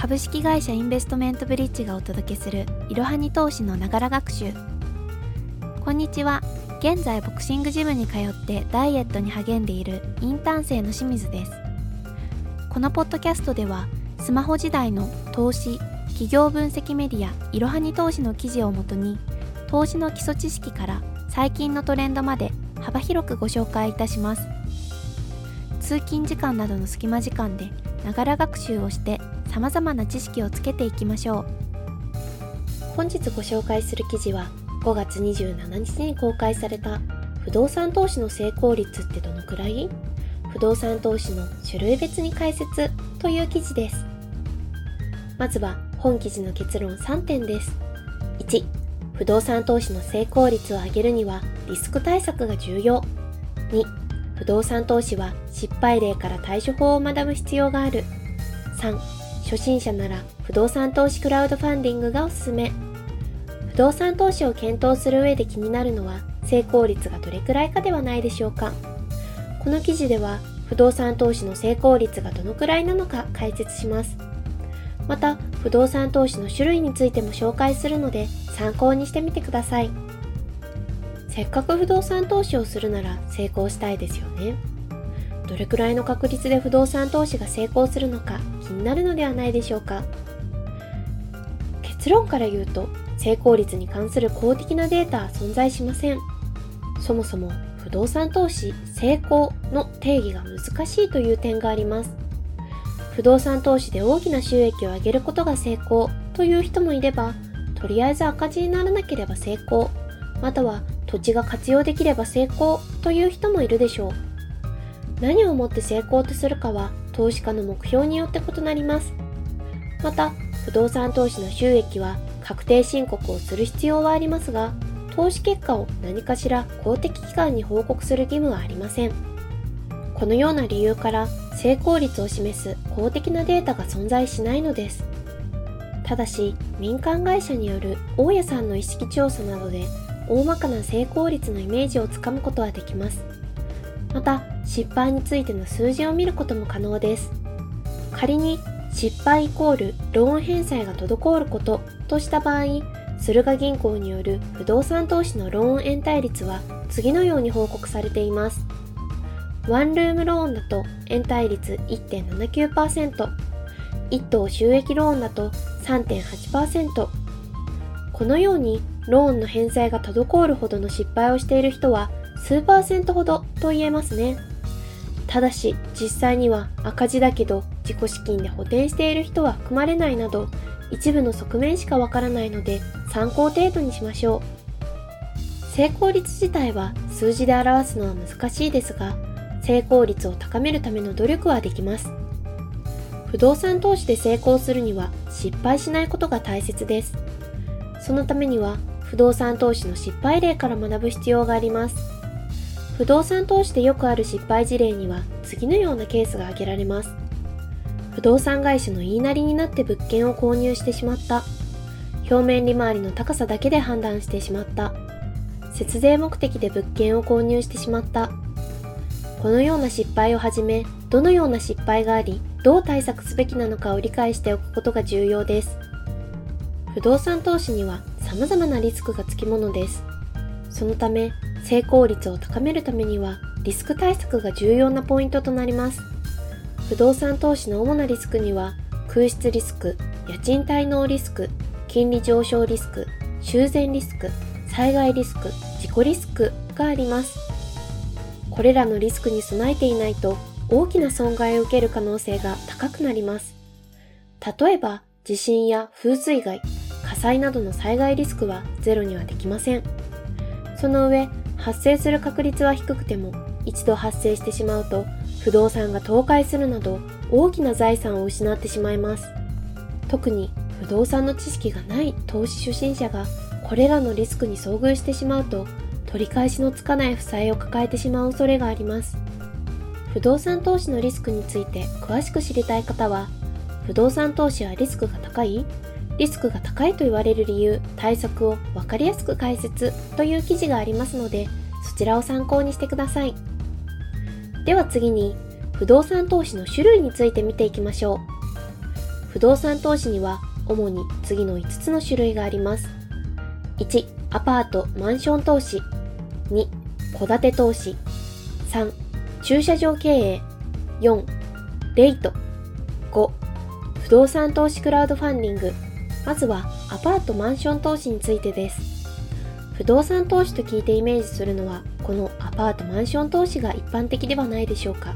株式会社インベストメントブリッジがお届けするいろはに投資のながら学習。こんにちは。現在ボクシングジムに通ってダイエットに励んでいるインターン生の清水です。このポッドキャストではスマホ時代の投資企業分析メディアいろはに投資の記事をもとに投資の基礎知識から最近のトレンドまで幅広くご紹介いたします。通勤時間などの隙間時間でながら学習をして様々な知識をつけていきましょう。本日ご紹介する記事は5月27日に公開された不動産投資の成功率ってどのくらい？不動産投資の種類別に解説という記事です。まずは本記事の結論3点です。1不動産投資の成功率を上げるにはリスク対策が重要。2不動産投資は失敗例から対処法を学ぶ必要がある。3初心者なら不動産投資クラウドファンディングがおすすめ。不動産投資を検討する上で気になるのは成功率がどれくらいかではないでしょうか。この記事では不動産投資の成功率がどのくらいなのか解説します。また不動産投資の種類についても紹介するので参考にしてみてください。せっかく不動産投資をするなら成功したいですよね。どれくらいの確率で不動産投資が成功するのか気になるのではないでしょうか。結論から言うと成功率に関する公的なデータは存在しません。そもそも不動産投資成功の定義が難しいという点があります。不動産投資で大きな収益を上げることが成功という人もいればとりあえず赤字にならなければ成功または土地が活用できれば成功という人もいるでしょう。何をもって成功とするかは投資家の目標によって異なります。また不動産投資の収益は確定申告をする必要はありますが投資結果を何かしら公的機関に報告する義務はありません。このような理由から成功率を示す公的なデータが存在しないのです。ただし民間会社による大家さんの意識調査などで大まかな成功率のイメージをつかむことはできます。また失敗についての数字を見ることも可能です。仮に失敗イコールローン返済が滞ることとした場合駿河銀行による不動産投資のローン延滞率は次のように報告されています。ワンルームローンだと延滞率1.79%一等収益ローンだと3.8%このようにローンの返済が滞るほどの失敗をしている人は数パーセントほどと言えますね。ただし実際には赤字だけど自己資金で補填している人は含まれないなど一部の側面しかわからないので参考程度にしましょう。成功率自体は数字で表すのは難しいですが成功率を高めるための努力はできます。不動産投資で成功するには失敗しないことが大切です。そのためには不動産投資の失敗例から学ぶ必要があります。不動産投資でよくある失敗事例には次のようなケースが挙げられます。不動産会社の言いなりになって物件を購入してしまった。表面利回りの高さだけで判断してしまった。節税目的で物件を購入してしまった。このような失敗をはじめ、どのような失敗があり、どう対策すべきなのかを理解しておくことが重要です。不動産投資には様々なリスクがつきものです。そのため、成功率を高めるためには、リスク対策が重要なポイントとなります。不動産投資の主なリスクには、空室リスク、家賃滞納リスク、金利上昇リスク、修繕リスク、災害リスク、事故リスクがあります。これらのリスクに備えていないと大きな損害を受ける可能性が高くなります。例えば、地震や風水害、火災などの災害リスクはゼロにはできません。その上、発生する確率は低くても、一度発生してしまうと、不動産が倒壊するなど、大きな財産を失ってしまいます。特に、不動産の知識がない投資初心者が、これらのリスクに遭遇してしまうと、取り返しのつかない負債を抱えてしまう恐れがあります。不動産投資のリスクについて詳しく知りたい方は、不動産投資はリスクが高い？リスクが高いと言われる理由、対策を分かりやすく解説という記事がありますので、そちらを参考にしてください。では次に、不動産投資の種類について見ていきましょう。不動産投資には主に次の5つの種類があります。1、アパート・マンション投資。2、戸建て投資。3、駐車場経営。4、レイト。5、不動産投資クラウドファンディング。まずはアパート・マンション投資についてです。不動産投資と聞いてイメージするのはこのアパート・マンション投資が一般的ではないでしょうか。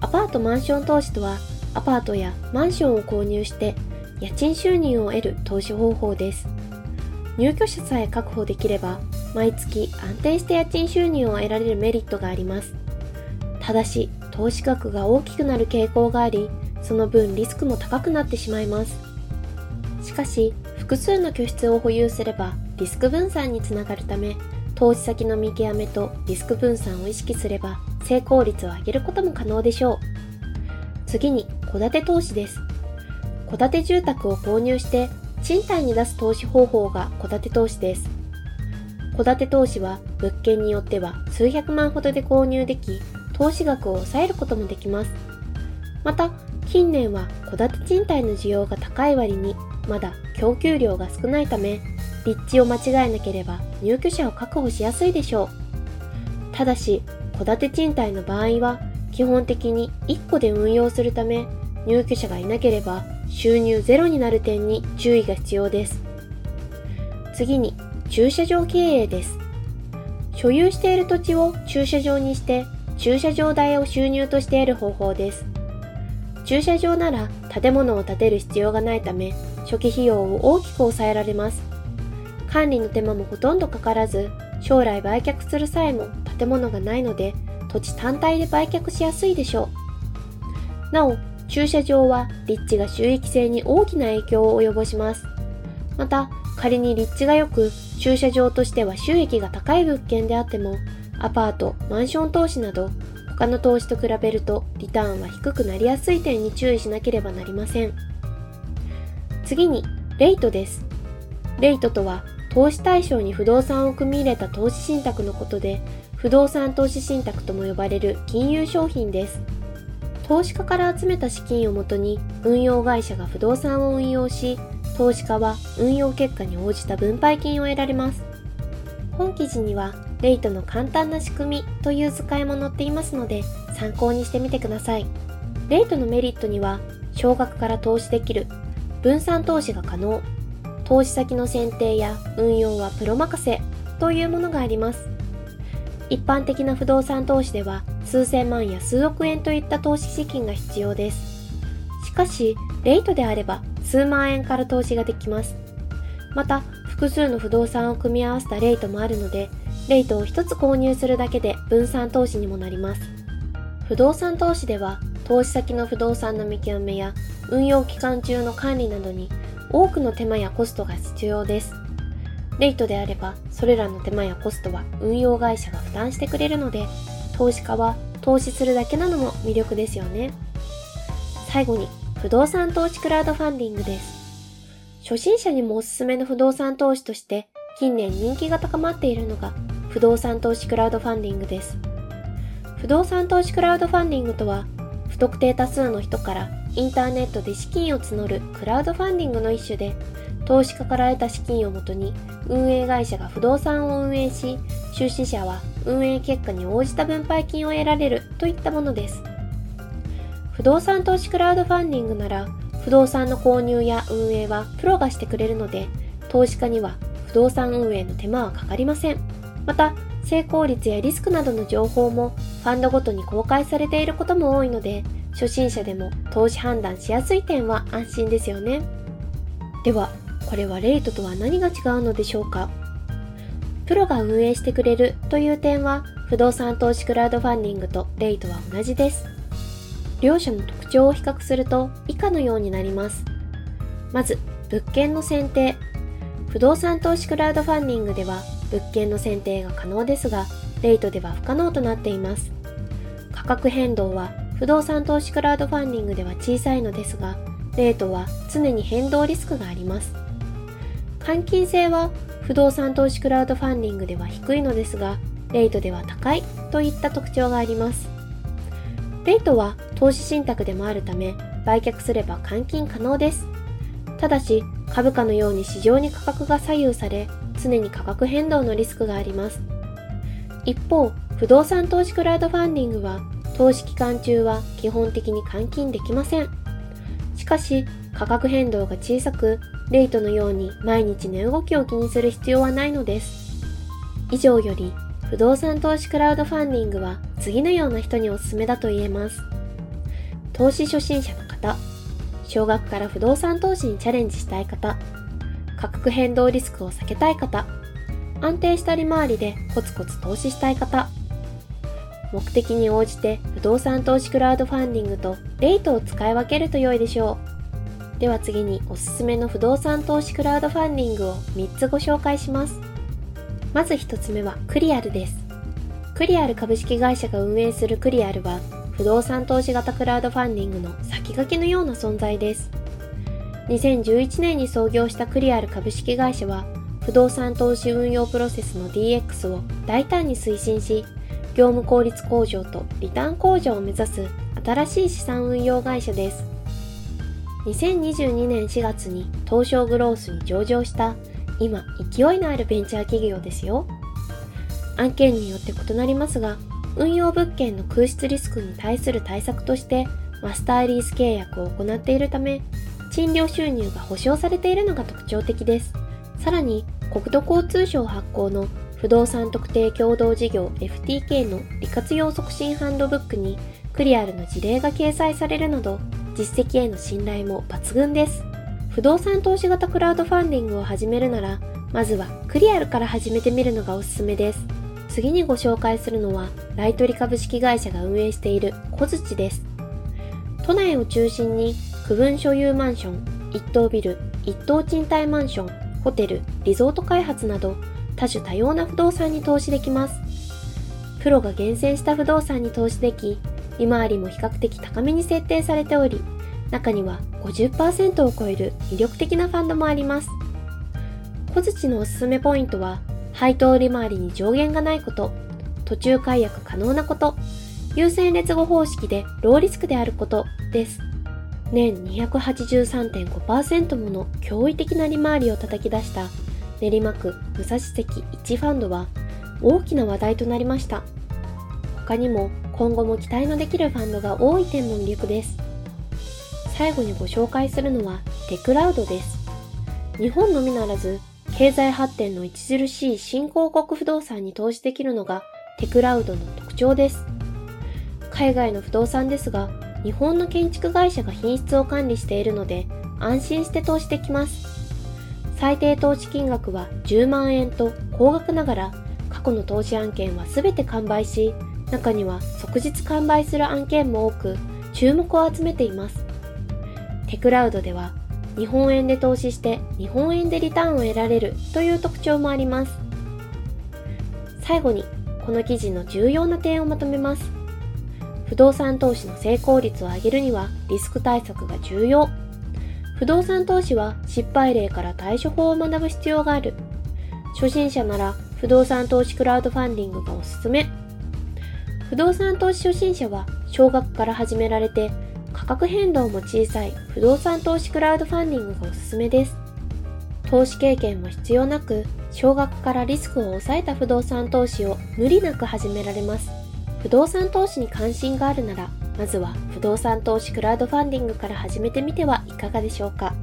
アパート・マンション投資とはアパートやマンションを購入して家賃収入を得る投資方法です。入居者さえ確保できれば毎月安定して家賃収入を得られるメリットがあります。ただし投資額が大きくなる傾向がありその分リスクも高くなってしまいますしかし複数の居室を保有すればリスク分散につながるため投資先の見極めとリスク分散を意識すれば成功率を上げることも可能でしょう。次に戸建て投資です。戸建て住宅を購入して賃貸に出す投資方法が戸建て投資です。戸建て投資は物件によっては数百万ほどで購入でき投資額を抑えることもできます。また近年は戸建て賃貸の需要が高い割にまだ供給量が少ないため立地を間違えなければ入居者を確保しやすいでしょう。ただし戸建て賃貸の場合は基本的に1戸で運用するため入居者がいなければ収入ゼロになる点に注意が必要です。次に駐車場経営です。所有している土地を駐車場にして駐車場代を収入として得る方法です。駐車場なら建物を建てる必要がないため初期費用を大きく抑えられます。管理の手間もほとんどかからず将来売却する際も建物がないので土地単体で売却しやすいでしょう。なお駐車場は立地が収益性に大きな影響を及ぼします。また仮に立地が良く駐車場としては収益が高い物件であってもアパートマンション投資など他の投資と比べるとリターンは低くなりやすい点に注意しなければなりません。次にレイトです。レイトとは投資対象に不動産を組み入れた投資信託のことで不動産投資信託とも呼ばれる金融商品です。投資家から集めた資金をもとに運用会社が不動産を運用し投資家は運用結果に応じた分配金を得られます。本記事にはレイトの簡単な仕組みという図解も載っていますので参考にしてみてください。レイトのメリットには少額から投資できる、分散投資が可能、投資先の選定や運用はプロ任せというものがあります。一般的な不動産投資では数千万や数億円といった投資資金が必要です。しかし、レイトであれば数万円から投資ができます。また、複数の不動産を組み合わせたレイトもあるので、レイトを1つ購入するだけで分散投資にもなります。不動産投資では投資先の不動産の見極めや運用期間中の管理などに多くの手間やコストが必要です。レイトであればそれらの手間やコストは運用会社が負担してくれるので投資家は投資するだけなのも魅力ですよね。最後に不動産投資クラウドファンディングです。初心者にもおすすめの不動産投資として近年人気が高まっているのが不動産投資クラウドファンディングです。不動産投資クラウドファンディングとは、不特定多数の人からインターネットで資金を募るクラウドファンディングの一種で、投資家から得た資金をもとに運営会社が不動産を運営し、出資者は運営結果に応じた分配金を得られるといったものです。不動産投資クラウドファンディングなら、不動産の購入や運営はプロがしてくれるので、投資家には不動産運営の手間はかかりません。また成功率やリスクなどの情報もファンドごとに公開されていることも多いので初心者でも投資判断しやすい点は安心ですよね。ではこれはレイトとは何が違うのでしょうか？プロが運営してくれるという点は不動産投資クラウドファンディングとレイトは同じです。両者の特徴を比較すると以下のようになります。まず物件の選定。不動産投資クラウドファンディングでは物件の選定が可能ですが、レイトでは不可能となっています。価格変動は不動産投資クラウドファンディングでは小さいのですが、レートは常に変動リスクがあります。換金性は不動産投資クラウドファンディングでは低いのですが、レイトでは高いといった特徴があります。レイトは投資信託でもあるため、売却すれば換金可能です。ただし、株価のように市場に価格が左右され、常に価格変動のリスクがあります。一方、不動産投資クラウドファンディングは、投資期間中は基本的に換金できません。しかし、価格変動が小さく、レイトのように毎日の動きを気にする必要はないのです。以上より、不動産投資クラウドファンディングは次のような人におすすめだと言えます。投資初心者の方、少額から不動産投資にチャレンジしたい方、価格変動リスクを避けたい方、安定した利回りでコツコツ投資したい方、目的に応じて不動産投資クラウドファンディングとレートを使い分けると良いでしょう。では次におすすめの不動産投資クラウドファンディングを3つご紹介します。まず1つ目はクリアルです。クリアル株式会社が運営するクリアルは不動産投資型クラウドファンディングの先駆けのような存在です。2011年に創業したクリアル株式会社は、不動産投資運用プロセスの DX を大胆に推進し、業務効率向上とリターン向上を目指す新しい資産運用会社です。2022年4月に東証グロースに上場した今勢いのあるベンチャー企業ですよ。案件によって異なりますが、運用物件の空室リスクに対する対策としてマスターリース契約を行っているため賃料収入が保証されているのが特徴的ですさらに国土交通省発行の不動産特定共同事業 FTK の利活用促進ハンドブックにクリアルの事例が掲載されるなど実績への信頼も抜群です不動産投資型クラウドファンディングを始めるならまずはクリアルから始めてみるのがおすすめです次にご紹介するのは、ライトリ株式会社が運営している小槌です。都内を中心に区分所有マンション、一棟ビル、一棟賃貸マンション、ホテル、リゾート開発など多種多様な不動産に投資できます。プロが厳選した不動産に投資でき、利回りも比較的高めに設定されており、中には50%を超える魅力的なファンドもあります。小槌のおすすめポイントは、配当利回りに上限がないこと、途中解約可能なこと、優先劣後方式でローリスクであることです。年283.5%もの驚異的な利回りを叩き出した練馬区武蔵関1ファンドは大きな話題となりました。他にも今後も期待のできるファンドが多い点も魅力です。最後にご紹介するのはテクラウドです。日本のみならず経済発展の著しい新興国不動産に投資できるのがテクラウドの特徴です。海外の不動産ですが、日本の建築会社が品質を管理しているので安心して投資できます。最低投資金額は10万円と高額ながら過去の投資案件は全て完売し、中には即日完売する案件も多く注目を集めています。テクラウドでは日本円で投資して日本円でリターンを得られるという特徴もあります。最後に、この記事の重要な点をまとめます。不動産投資の成功率を上げるにはリスク対策が重要。不動産投資は失敗例から対処法を学ぶ必要がある。初心者なら不動産投資クラウドファンディングがおすすめ。不動産投資初心者は少額から始められて価格変動も小さい不動産投資クラウドファンディングがおすすめです。投資経験も必要なく、少額からリスクを抑えた不動産投資を無理なく始められます。不動産投資に関心があるなら、まずは不動産投資クラウドファンディングから始めてみてはいかがでしょうか。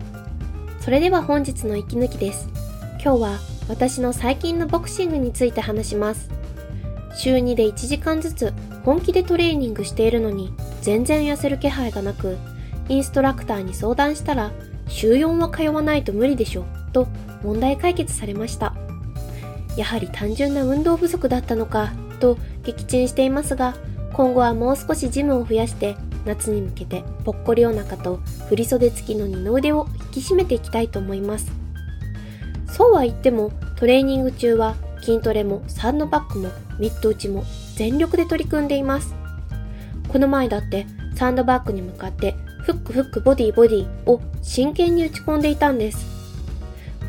それでは本日の息抜きです。今日は私の最近のボクシングについて話します。週2で1時間ずつ本気でトレーニングしているのに全然痩せる気配がなく、インストラクターに相談したら、週4は通わないと無理でしょ、と問題解決されました。やはり単純な運動不足だったのか、と撃沈していますが、今後はもう少しジムを増やして、夏に向けてぽっこりお腹と振袖付きの二の腕を引き締めていきたいと思います。そうは言っても、トレーニング中は筋トレもサンドバッグもミット打ちも全力で取り組んでいます。この前だってサンドバッグに向かってフックフックボディボディを真剣に打ち込んでいたんです。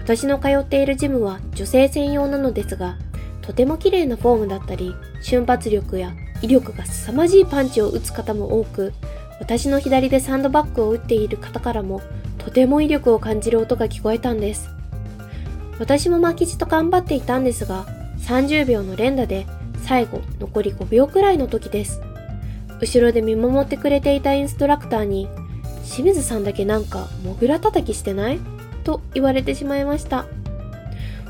私の通っているジムは女性専用なのですが、とても綺麗なフォームだったり、瞬発力や威力が凄まじいパンチを打つ方も多く、私の左でサンドバッグを打っている方からもとても威力を感じる音が聞こえたんです。私も巻き地と頑張っていたんですが、30秒の連打で最後残り5秒くらいの時です。後ろで見守ってくれていたインストラクターに、清水さんだけなんかモグラ叩きしてない？と言われてしまいました。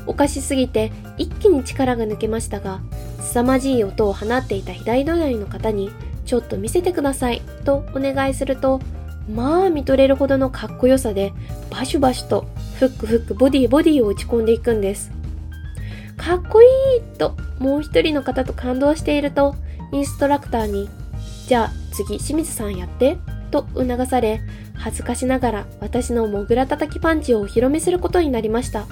おかしすぎて一気に力が抜けましたが、凄まじい音を放っていた左隣の方に、ちょっと見せてくださいとお願いすると、まあ見とれるほどのかっこよさで、バシュバシュとフックフックボディボディを打ち込んでいくんです。かっこいいともう一人の方と感動していると、インストラクターに、じゃあ次清水さんやってと促され、恥ずかしながら私のモグラ叩きパンチをお披露目することになりました。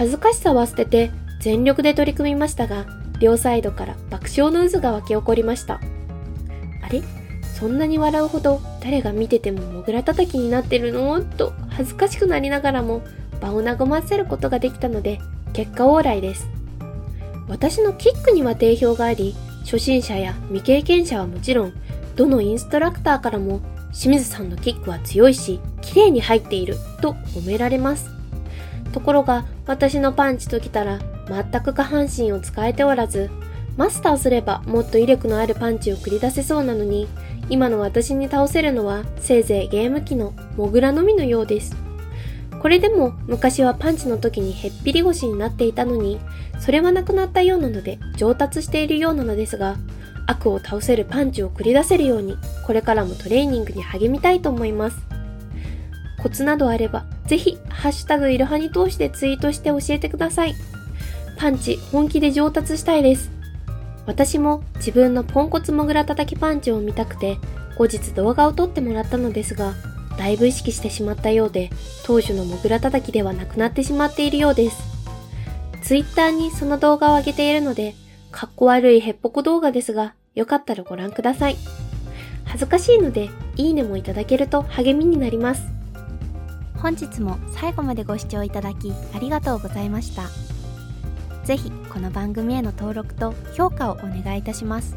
恥ずかしさは捨てて全力で取り組みましたが、両サイドから爆笑の渦が沸き起こりました。あれ？そんなに笑うほど誰が見ててもモグラ叩きになってるの？と恥ずかしくなりながらも場を和ませることができたので結果オーライです。私のキックには定評があり、初心者や未経験者はもちろん、どのインストラクターからも清水さんのキックは強いし、綺麗に入っていると褒められます。ところが私のパンチときたら全く下半身を使えておらず、マスターすればもっと威力のあるパンチを繰り出せそうなのに、今の私に倒せるのはせいぜいゲーム機のモグラのみのようです。これでも昔はパンチの時にへっぴり腰になっていたのに、それはなくなったようなので上達しているようなのですが、悪を倒せるパンチを繰り出せるように、これからもトレーニングに励みたいと思います。コツなどあれば、ぜひ、ハッシュタグいろはに通してツイートして教えてください。パンチ、本気で上達したいです。私も自分のポンコツモグラ叩きパンチを見たくて、後日動画を撮ってもらったのですが、だいぶ意識してしまったようで、当初のモグラ叩きではなくなってしまっているようです。ツイッターにその動画を上げているので、かっこ悪いヘッポコ動画ですが、よかったらご覧ください。恥ずかしいので、いいねもいただけると励みになります。本日も最後までご視聴いただきありがとうございました。ぜひこの番組への登録と評価をお願いいたします。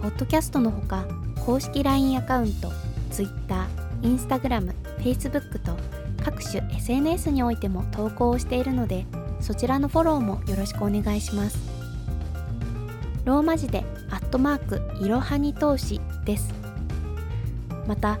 ポッドキャストのほか、公式 LINE アカウント、Twitter、Instagram、Facebook と各種 SNS においても投稿をしているので、そちらのフォローもよろしくお願いします。ローマ字でアットマークいろはに投資です。また、